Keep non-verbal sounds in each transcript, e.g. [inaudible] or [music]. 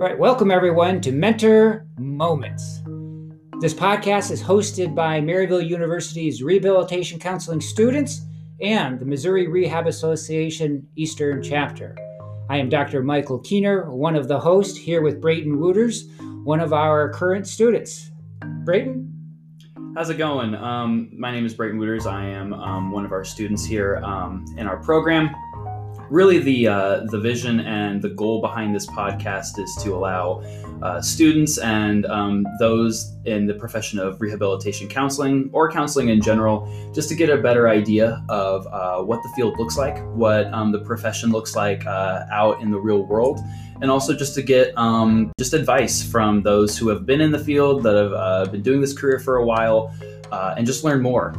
Right, welcome everyone to Mentor Moments. This podcast is hosted by Maryville University's Rehabilitation Counseling students and the Missouri Rehab Association Eastern Chapter. I am Dr. Michael Keener, one of the hosts, here with Brayton Wooters, one of our current students. Brayton? How's it going? Um, my name is Brayton Wooters. I am um, one of our students here um, in our program really the uh, the vision and the goal behind this podcast is to allow uh, students and um, those in the profession of rehabilitation counseling or counseling in general just to get a better idea of uh, what the field looks like what um, the profession looks like uh, out in the real world and also just to get um, just advice from those who have been in the field that have uh, been doing this career for a while uh, and just learn more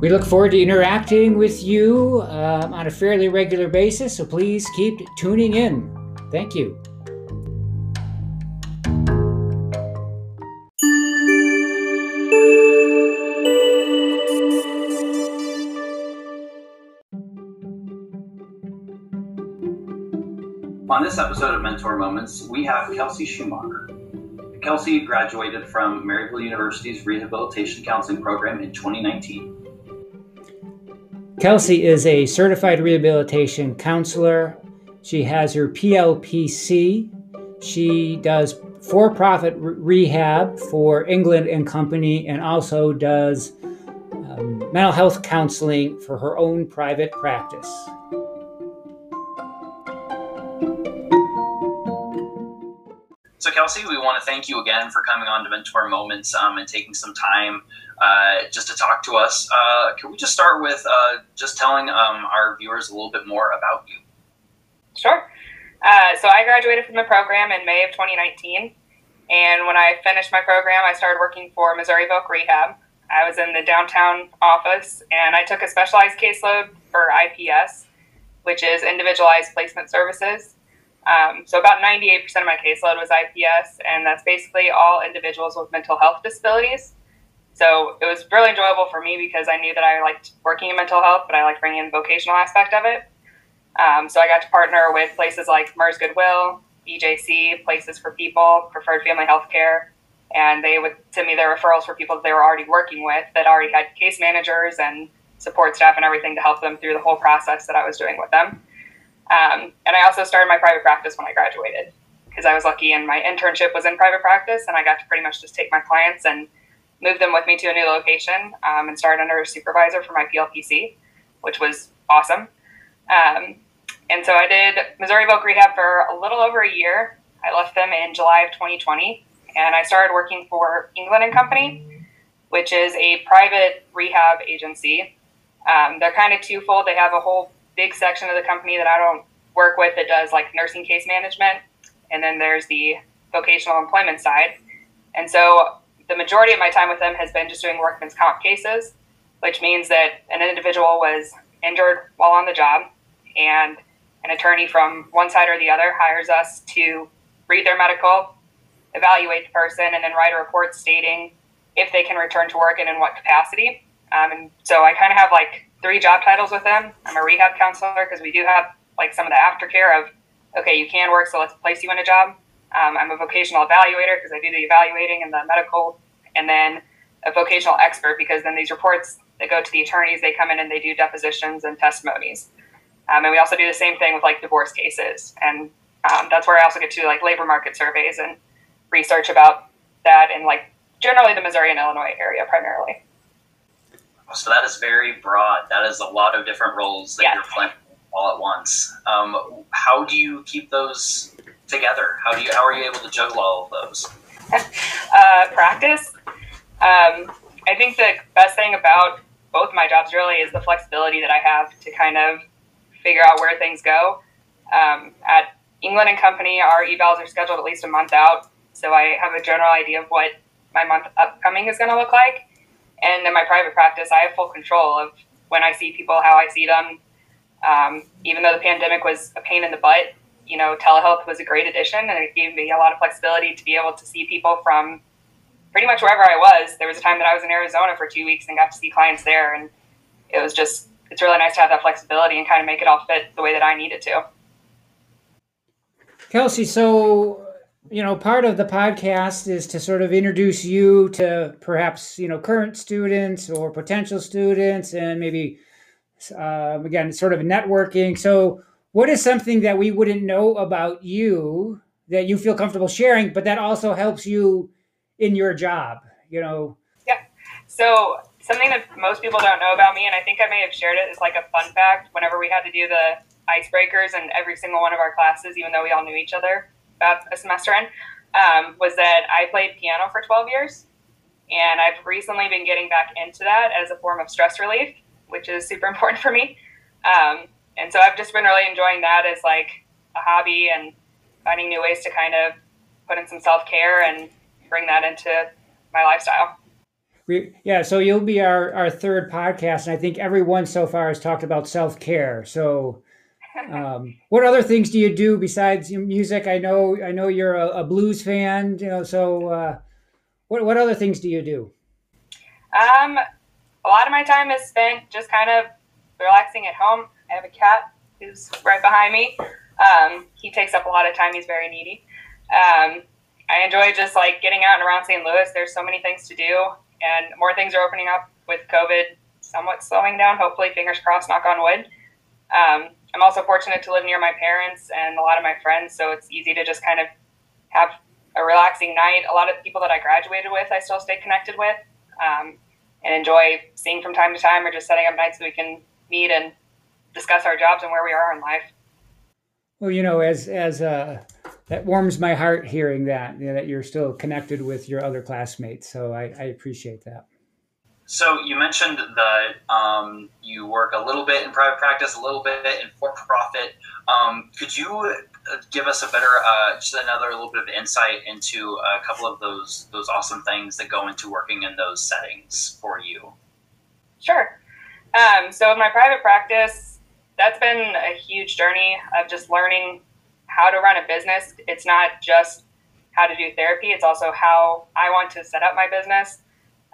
we look forward to interacting with you uh, on a fairly regular basis, so please keep tuning in. Thank you. On this episode of Mentor Moments, we have Kelsey Schumacher. Kelsey graduated from Maryville University's Rehabilitation Counseling Program in 2019 Kelsey is a certified rehabilitation counselor. She has her PLPC. She does for profit rehab for England and Company and also does um, mental health counseling for her own private practice. So, Kelsey, we want to thank you again for coming on to Mentor Moments um, and taking some time uh, just to talk to us. Uh, can we just start with uh, just telling um, our viewers a little bit more about you? Sure. Uh, so, I graduated from the program in May of 2019. And when I finished my program, I started working for Missouri Voc Rehab. I was in the downtown office and I took a specialized caseload for IPS, which is Individualized Placement Services. Um, so about 98% of my caseload was IPS, and that's basically all individuals with mental health disabilities. So it was really enjoyable for me because I knew that I liked working in mental health, but I liked bringing in the vocational aspect of it. Um, so I got to partner with places like MERS Goodwill, BJC, Places for People, Preferred Family Health Care, and they would send me their referrals for people that they were already working with that already had case managers and support staff and everything to help them through the whole process that I was doing with them. Um, and I also started my private practice when I graduated because I was lucky and my internship was in private practice and I got to pretty much just take my clients and move them with me to a new location um, and started under a supervisor for my PLPC, which was awesome. Um, and so I did Missouri Voc Rehab for a little over a year. I left them in July of 2020 and I started working for England and Company, which is a private rehab agency. Um, they're kind of twofold. They have a whole big section of the company that I don't work with that does like nursing case management, and then there's the vocational employment side. And so the majority of my time with them has been just doing workman's comp cases, which means that an individual was injured while on the job, and an attorney from one side or the other hires us to read their medical, evaluate the person, and then write a report stating if they can return to work and in what capacity. Um, and so I kind of have like three job titles with them. I'm a rehab counselor because we do have like some of the aftercare of, okay, you can work, so let's place you in a job. Um, I'm a vocational evaluator because I do the evaluating and the medical, and then a vocational expert because then these reports that go to the attorneys, they come in and they do depositions and testimonies. Um, and we also do the same thing with like divorce cases, and um, that's where I also get to like labor market surveys and research about that in like generally the Missouri and Illinois area primarily. So that is very broad. That is a lot of different roles that yeah. you're playing all at once. Um, how do you keep those together? How do you how are you able to juggle all of those? [laughs] uh, practice. Um, I think the best thing about both my jobs really is the flexibility that I have to kind of figure out where things go. Um, at England and Company, our evals are scheduled at least a month out, so I have a general idea of what my month upcoming is going to look like. And in my private practice, I have full control of when I see people, how I see them. Um, even though the pandemic was a pain in the butt, you know, telehealth was a great addition and it gave me a lot of flexibility to be able to see people from pretty much wherever I was. There was a time that I was in Arizona for two weeks and got to see clients there. And it was just, it's really nice to have that flexibility and kind of make it all fit the way that I needed to. Kelsey, so you know, part of the podcast is to sort of introduce you to perhaps you know current students or potential students, and maybe um, again, sort of networking. So, what is something that we wouldn't know about you that you feel comfortable sharing, but that also helps you in your job? You know. Yeah. So something that most people don't know about me, and I think I may have shared it, is like a fun fact. Whenever we had to do the icebreakers in every single one of our classes, even though we all knew each other about a semester in, um, was that I played piano for 12 years. And I've recently been getting back into that as a form of stress relief, which is super [laughs] important for me. Um, and so I've just been really enjoying that as like a hobby and finding new ways to kind of put in some self care and bring that into my lifestyle. We, yeah, so you'll be our, our third podcast, and I think everyone so far has talked about self care. So [laughs] um, what other things do you do besides music? I know I know you're a, a blues fan, you know. So uh, what what other things do you do? Um, a lot of my time is spent just kind of relaxing at home. I have a cat who's right behind me. Um, he takes up a lot of time. He's very needy. Um, I enjoy just like getting out and around St. Louis. There's so many things to do, and more things are opening up with COVID somewhat slowing down. Hopefully, fingers crossed, knock on wood. Um, I'm also fortunate to live near my parents and a lot of my friends, so it's easy to just kind of have a relaxing night. A lot of people that I graduated with, I still stay connected with um, and enjoy seeing from time to time, or just setting up nights so we can meet and discuss our jobs and where we are in life. Well, you know, as as uh, that warms my heart hearing that you know, that you're still connected with your other classmates. So I, I appreciate that. So you mentioned that um, you work a little bit in private practice, a little bit in for-profit. Um, could you uh, give us a better, uh, just another little bit of insight into a couple of those those awesome things that go into working in those settings for you? Sure. Um, so in my private practice, that's been a huge journey of just learning how to run a business. It's not just how to do therapy; it's also how I want to set up my business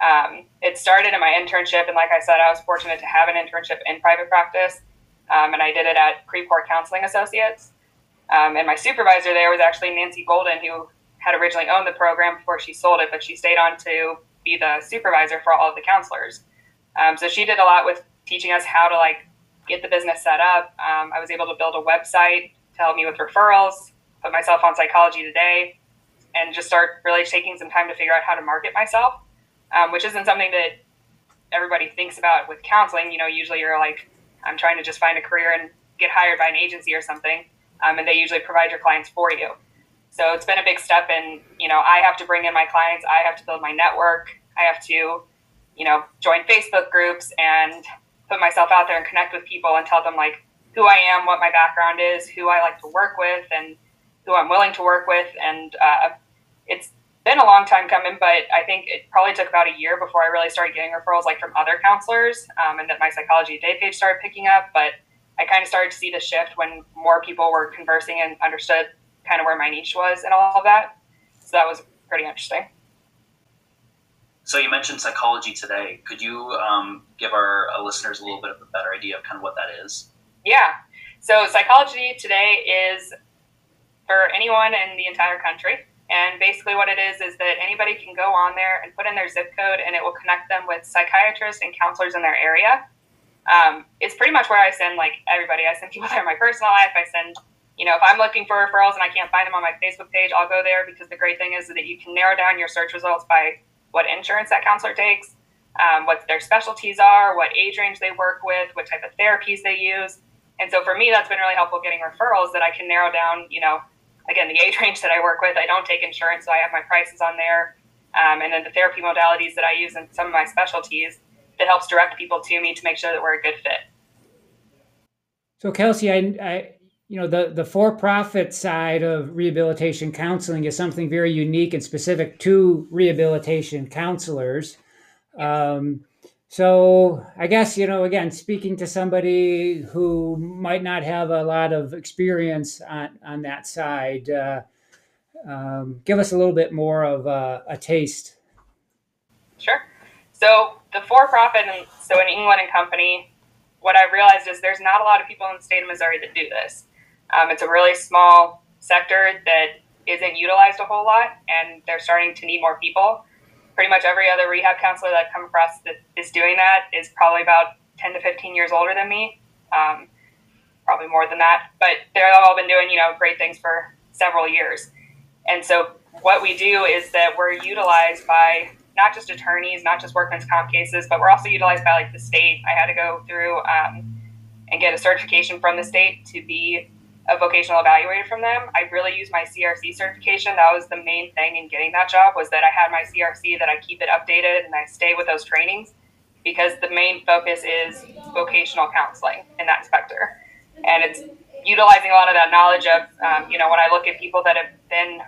um, it started in my internship, and like I said, I was fortunate to have an internship in private practice, um, and I did it at Creve Coeur Counseling Associates. Um, and my supervisor there was actually Nancy Golden, who had originally owned the program before she sold it, but she stayed on to be the supervisor for all of the counselors. Um, so she did a lot with teaching us how to like get the business set up. Um, I was able to build a website to help me with referrals, put myself on Psychology Today, and just start really taking some time to figure out how to market myself um, which isn't something that everybody thinks about with counseling. You know, usually you're like, I'm trying to just find a career and get hired by an agency or something, um, and they usually provide your clients for you. So it's been a big step and you know, I have to bring in my clients, I have to build my network, I have to, you know, join Facebook groups and put myself out there and connect with people and tell them like who I am, what my background is, who I like to work with, and who I'm willing to work with. And uh, it's been a long time coming, but I think it probably took about a year before I really started getting referrals like from other counselors, um, and that my Psychology Today page started picking up. But I kind of started to see the shift when more people were conversing and understood kind of where my niche was and all of that. So that was pretty interesting. So you mentioned psychology today. Could you um, give our uh, listeners a little bit of a better idea of kind of what that is? Yeah. So psychology today is for anyone in the entire country. And basically, what it is is that anybody can go on there and put in their zip code, and it will connect them with psychiatrists and counselors in their area. Um, it's pretty much where I send like everybody. I send people [laughs] there in my personal life. I send, you know, if I'm looking for referrals and I can't find them on my Facebook page, I'll go there because the great thing is that you can narrow down your search results by what insurance that counselor takes, um, what their specialties are, what age range they work with, what type of therapies they use. And so for me, that's been really helpful getting referrals that I can narrow down, you know, again, the age [laughs] range that I work with, I don't take insurance, so I have my prices on there. Um, and then the therapy modalities that I use in some of my specialties that helps direct people to me to make sure that we're a good fit. So, Kelsey, I, I you know, the, the for profit side of rehabilitation counseling is something very unique and specific to rehabilitation counselors. Um, so I guess, you know, again, speaking to somebody who might not have a lot of experience on, on that side, uh, um, give us a little bit more of a, a taste. Sure. So the for-profit, so in England and Company, what I've realized is there's not a lot of people in the state of Missouri that do this. Um, it's a really small sector that isn't utilized a whole lot, and they're starting to need more people. Pretty much every other rehab counselor that I've come across that is doing that is probably about 10 to 15 years older than me, um, probably more than that. But they've all been doing, you know, great things for several years. And so what we do is that we're utilized by not just attorneys, not just workman's comp cases, but we're also utilized by like the state. I had to go through um, and get a certification from the state to be a vocational evaluator from them. I really used my CRC certification. That was the main thing in getting that job was that I had my CRC that I keep it updated and I stay with those trainings because the main focus is vocational counseling in that sector. And it's utilizing a lot of that knowledge of, um, you know, when I look at people that have been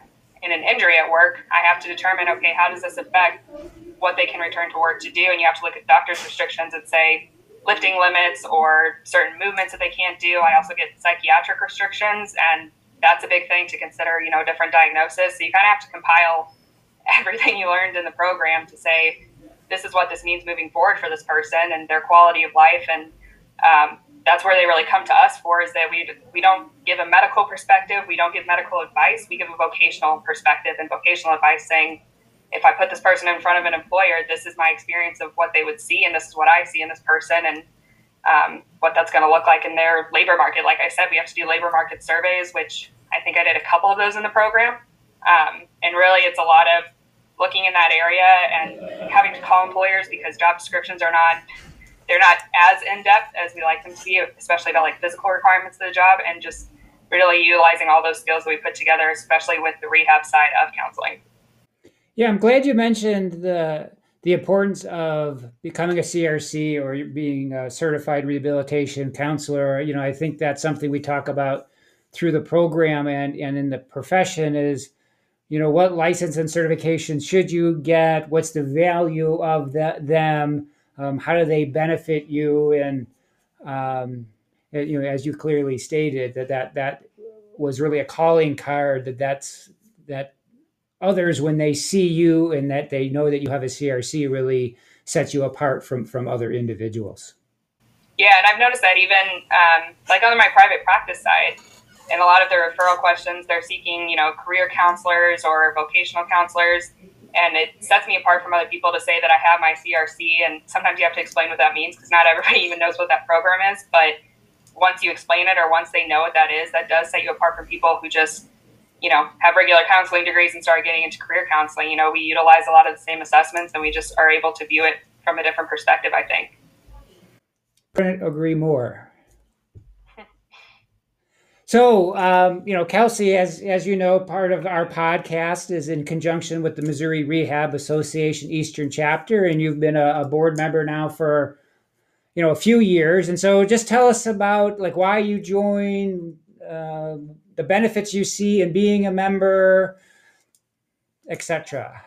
in an injury at work, I have to determine, okay, how does this affect what they can return to work to do? And you have to look at doctor's restrictions and say lifting limits or certain movements that they can't do. I also get psychiatric restrictions, and that's a big thing to consider, you know, different diagnosis. So you kind of have to compile [laughs] everything you learned in the program to say, this is what this means moving forward for this person and their quality of life. And um, that's where they really come to us for is that we we don't give a medical perspective, we don't give medical advice, we give a vocational perspective and vocational advice saying, if I put this person in front of an employer, this is my experience of what they would see, and this is what I see in this person, and um, what that's going to look like in their labor market. Like I said, we have to do labor market surveys, which I think I did a couple of those in the program, um, and really it's a lot of looking in that area and having to call employers because job descriptions are not they're not as in depth as we like them to be, especially about like physical requirements of the job and just really utilizing all those skills that we put together, especially with the rehab side of counseling. Yeah, I'm glad you mentioned the the importance of becoming a CRC or being a certified rehabilitation counselor. You know, I think that's something we talk about through the program and and in the profession is you know what license and certifications should you get what's the value of the, them um, how do they benefit you? And um, you know, as you clearly stated, that that that was really a calling card. That that's that others when they see you and that they know that you have a CRC really sets you apart from from other individuals. Yeah, and I've noticed that even um, like on my private practice side, in a lot of the referral questions, they're seeking you know career counselors or vocational counselors and it sets me apart from other people to say that I have my CRC. And sometimes you have to explain what that means because not everybody [laughs] even knows what that program is. But once you explain it or once they know what that is, that does set you apart from people who just, you know, have regular counseling degrees and start getting into career counseling. You know, we utilize a lot of the same assessments and we just are able to view it from a different perspective, I think. Couldn't agree more. So, um, you know, Kelsey, as as you know, part of our podcast is in conjunction with the Missouri Rehab Association Eastern Chapter, and you've been a, a board member now for, you know, a few years. And so, just tell us about like why you joined, uh, the benefits you see in being a member, etc.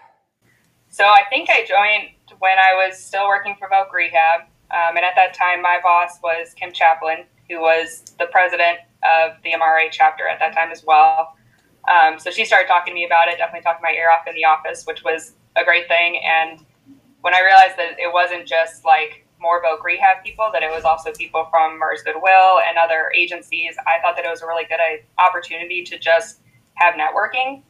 So, I think I joined when I was still working for Voc Rehab, um, and at that time, my boss was Kim Chaplin, who was the president of the MRA chapter at that time as well. Um, so she started talking to me about it, definitely talking my ear off in the office, which was a great thing. And when I realized that it wasn't just like more Voc Rehab people, that it was also people from MERS Goodwill and other agencies, I thought that it was a really good uh, opportunity to just have networking.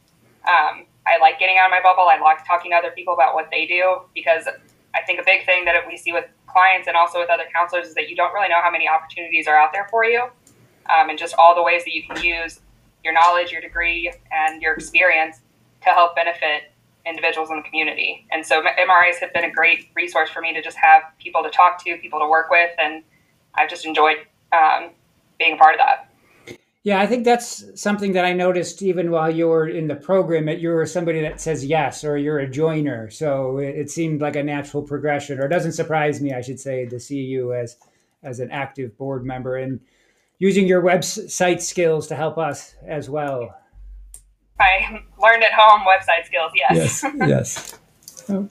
Um, I like getting out of my bubble. I like talking to other people about what they do because I think a big thing that we see with clients and also with other counselors is that you don't really know how many opportunities are out there for you um, and just all the ways that you can use your knowledge, your degree, and your experience to help benefit individuals in the community. And so MRAs have been a great resource for me to just have people to talk to, people to work with, and I've just enjoyed um, being a part of that. Yeah, I think that's something that I noticed even while you were in the program that you were somebody that says yes or you're a joiner. So it, it seemed like a natural progression, or it doesn't surprise me, I should say, to see you as as an active board member. And using your website skills to help us as well. I learned at home website skills. Yes. Yes. [laughs] yes.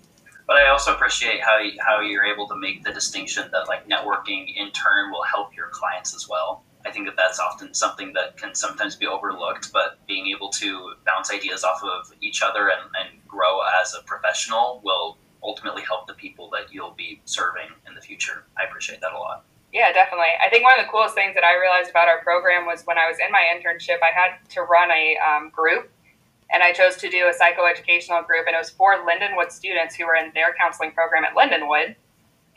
But I also appreciate how you, how you're able to make the distinction that like networking in turn will help your clients as well. I think that that's often something that can sometimes be overlooked, but being able to bounce ideas off of each other and, and grow as a professional will ultimately help the people that you'll be serving in the future. I appreciate that a lot. Yeah, definitely. I think one of the coolest things that I realized about our program was when I was in my internship, I had to run a um, group, and I chose to do a psychoeducational group, and it was for Lindenwood students who were in their counseling program at Lindenwood.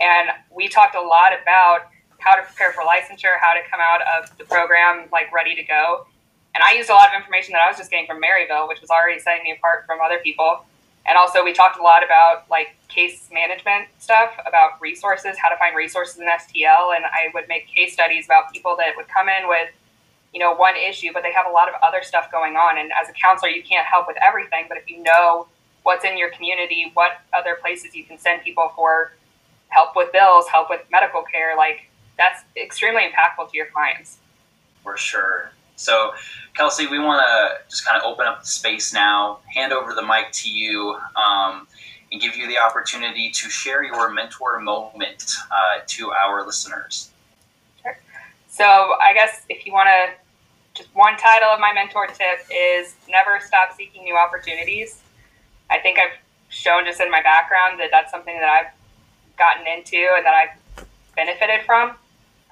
And we talked a lot about how to prepare for licensure, how to come out of the program like ready to go. And I used a lot of information that I was just getting from Maryville, which was already setting me apart from other people. And also, we talked a lot about like case management stuff, about resources, how to find resources in STL. And I would make case studies about people that would come in with, you know, one issue, but they have a lot of other stuff going on. And as a counselor, you can't help with everything. But if you know what's in your community, what other places you can send people for help with bills, help with medical care, like that's extremely impactful to your clients. For sure. So, Kelsey, we want to just kind of open up the space now, hand over the mic to you, um, and give you the opportunity to share your mentor moment uh, to our listeners. So, I guess if you want to, just one title of my mentor tip is never stop seeking new opportunities. I think I've shown just in my background that that's something that I've gotten into and that I've benefited from.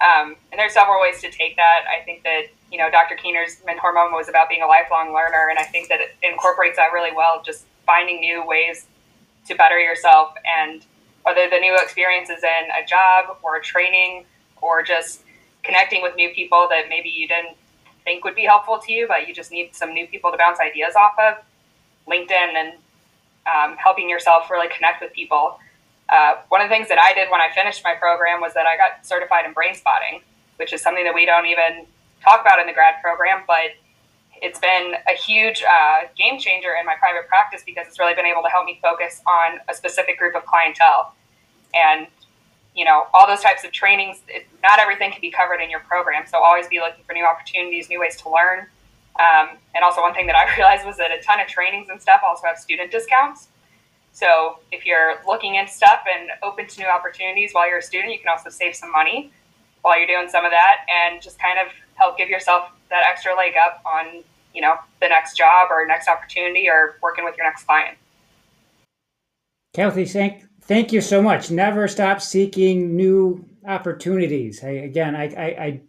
Um, and there's several ways to take that. I think that you know Dr. Keener's mentor moment was about being a lifelong learner, and I think that it incorporates that really well. Just finding new ways to better yourself, and whether the new experiences in a job or a training or just connecting with new people that maybe you didn't think would be helpful to you, but you just need some new people to bounce ideas off of. LinkedIn and um, helping yourself really connect with people uh, one of the things that I did when I finished my program was that I got certified in brain spotting, which is something that we don't even talk about in the grad program, but it's been a huge uh, game changer in my private practice because it's really been able to help me focus on a specific group of clientele. And, you know, all those types of trainings, it, not everything can be covered in your program. So always be looking for new opportunities, new ways to learn. Um, and also, one thing that I [laughs] realized was that a ton of trainings and stuff also have student discounts. So if you're looking into stuff and open to new opportunities while you're a student, you can also save some money while you're doing some of that and just kind of help give yourself that extra leg up on, you know, the next job or next opportunity or working with your next client. Kelsey, thank, thank you so much. Never stop seeking new opportunities. I, again, I, I, I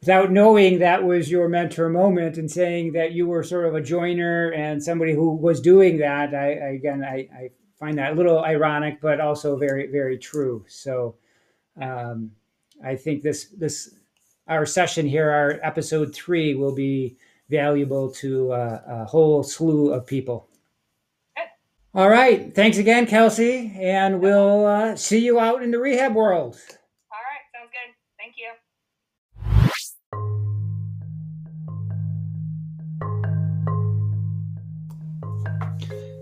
without knowing that was your mentor moment and saying that you were sort of a joiner and somebody who was doing that, I, I again, I, I, find that a little ironic, but also very, very true. So um, I think this, this, our session here, our episode three, will be valuable to uh, a whole slew of people. All right. Thanks again, Kelsey. And we'll uh, see you out in the rehab world. All right. Sounds good. Thank you.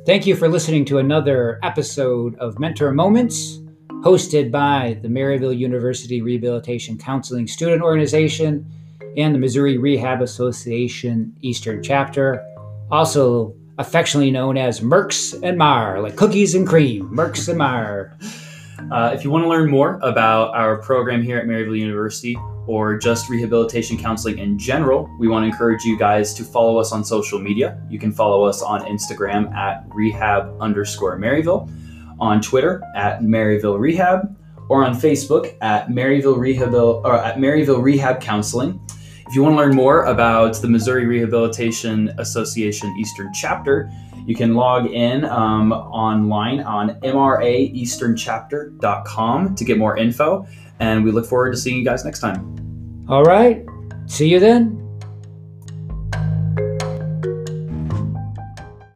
Thank you for listening to another episode of Mentor Moments, hosted by the Maryville University Rehabilitation Counseling Student Organization and the Missouri Rehab Association Eastern Chapter, also affectionately known as Merks and Mar, like cookies and cream, Merks and Mar. Uh, if you want to learn more about our program here at Maryville University or just rehabilitation counseling in general, we want to encourage you guys to follow us on social media. You can follow us on Instagram at rehab underscore Maryville, on Twitter at Maryville Rehab, or on Facebook at Maryville Rehab or at Maryville Rehab Counseling. If you want to learn more about the Missouri Rehabilitation Association Eastern Chapter, you can log in um, online on mraeasternchapter.com to get more info. And we look forward to seeing you guys next time. All right. See you then.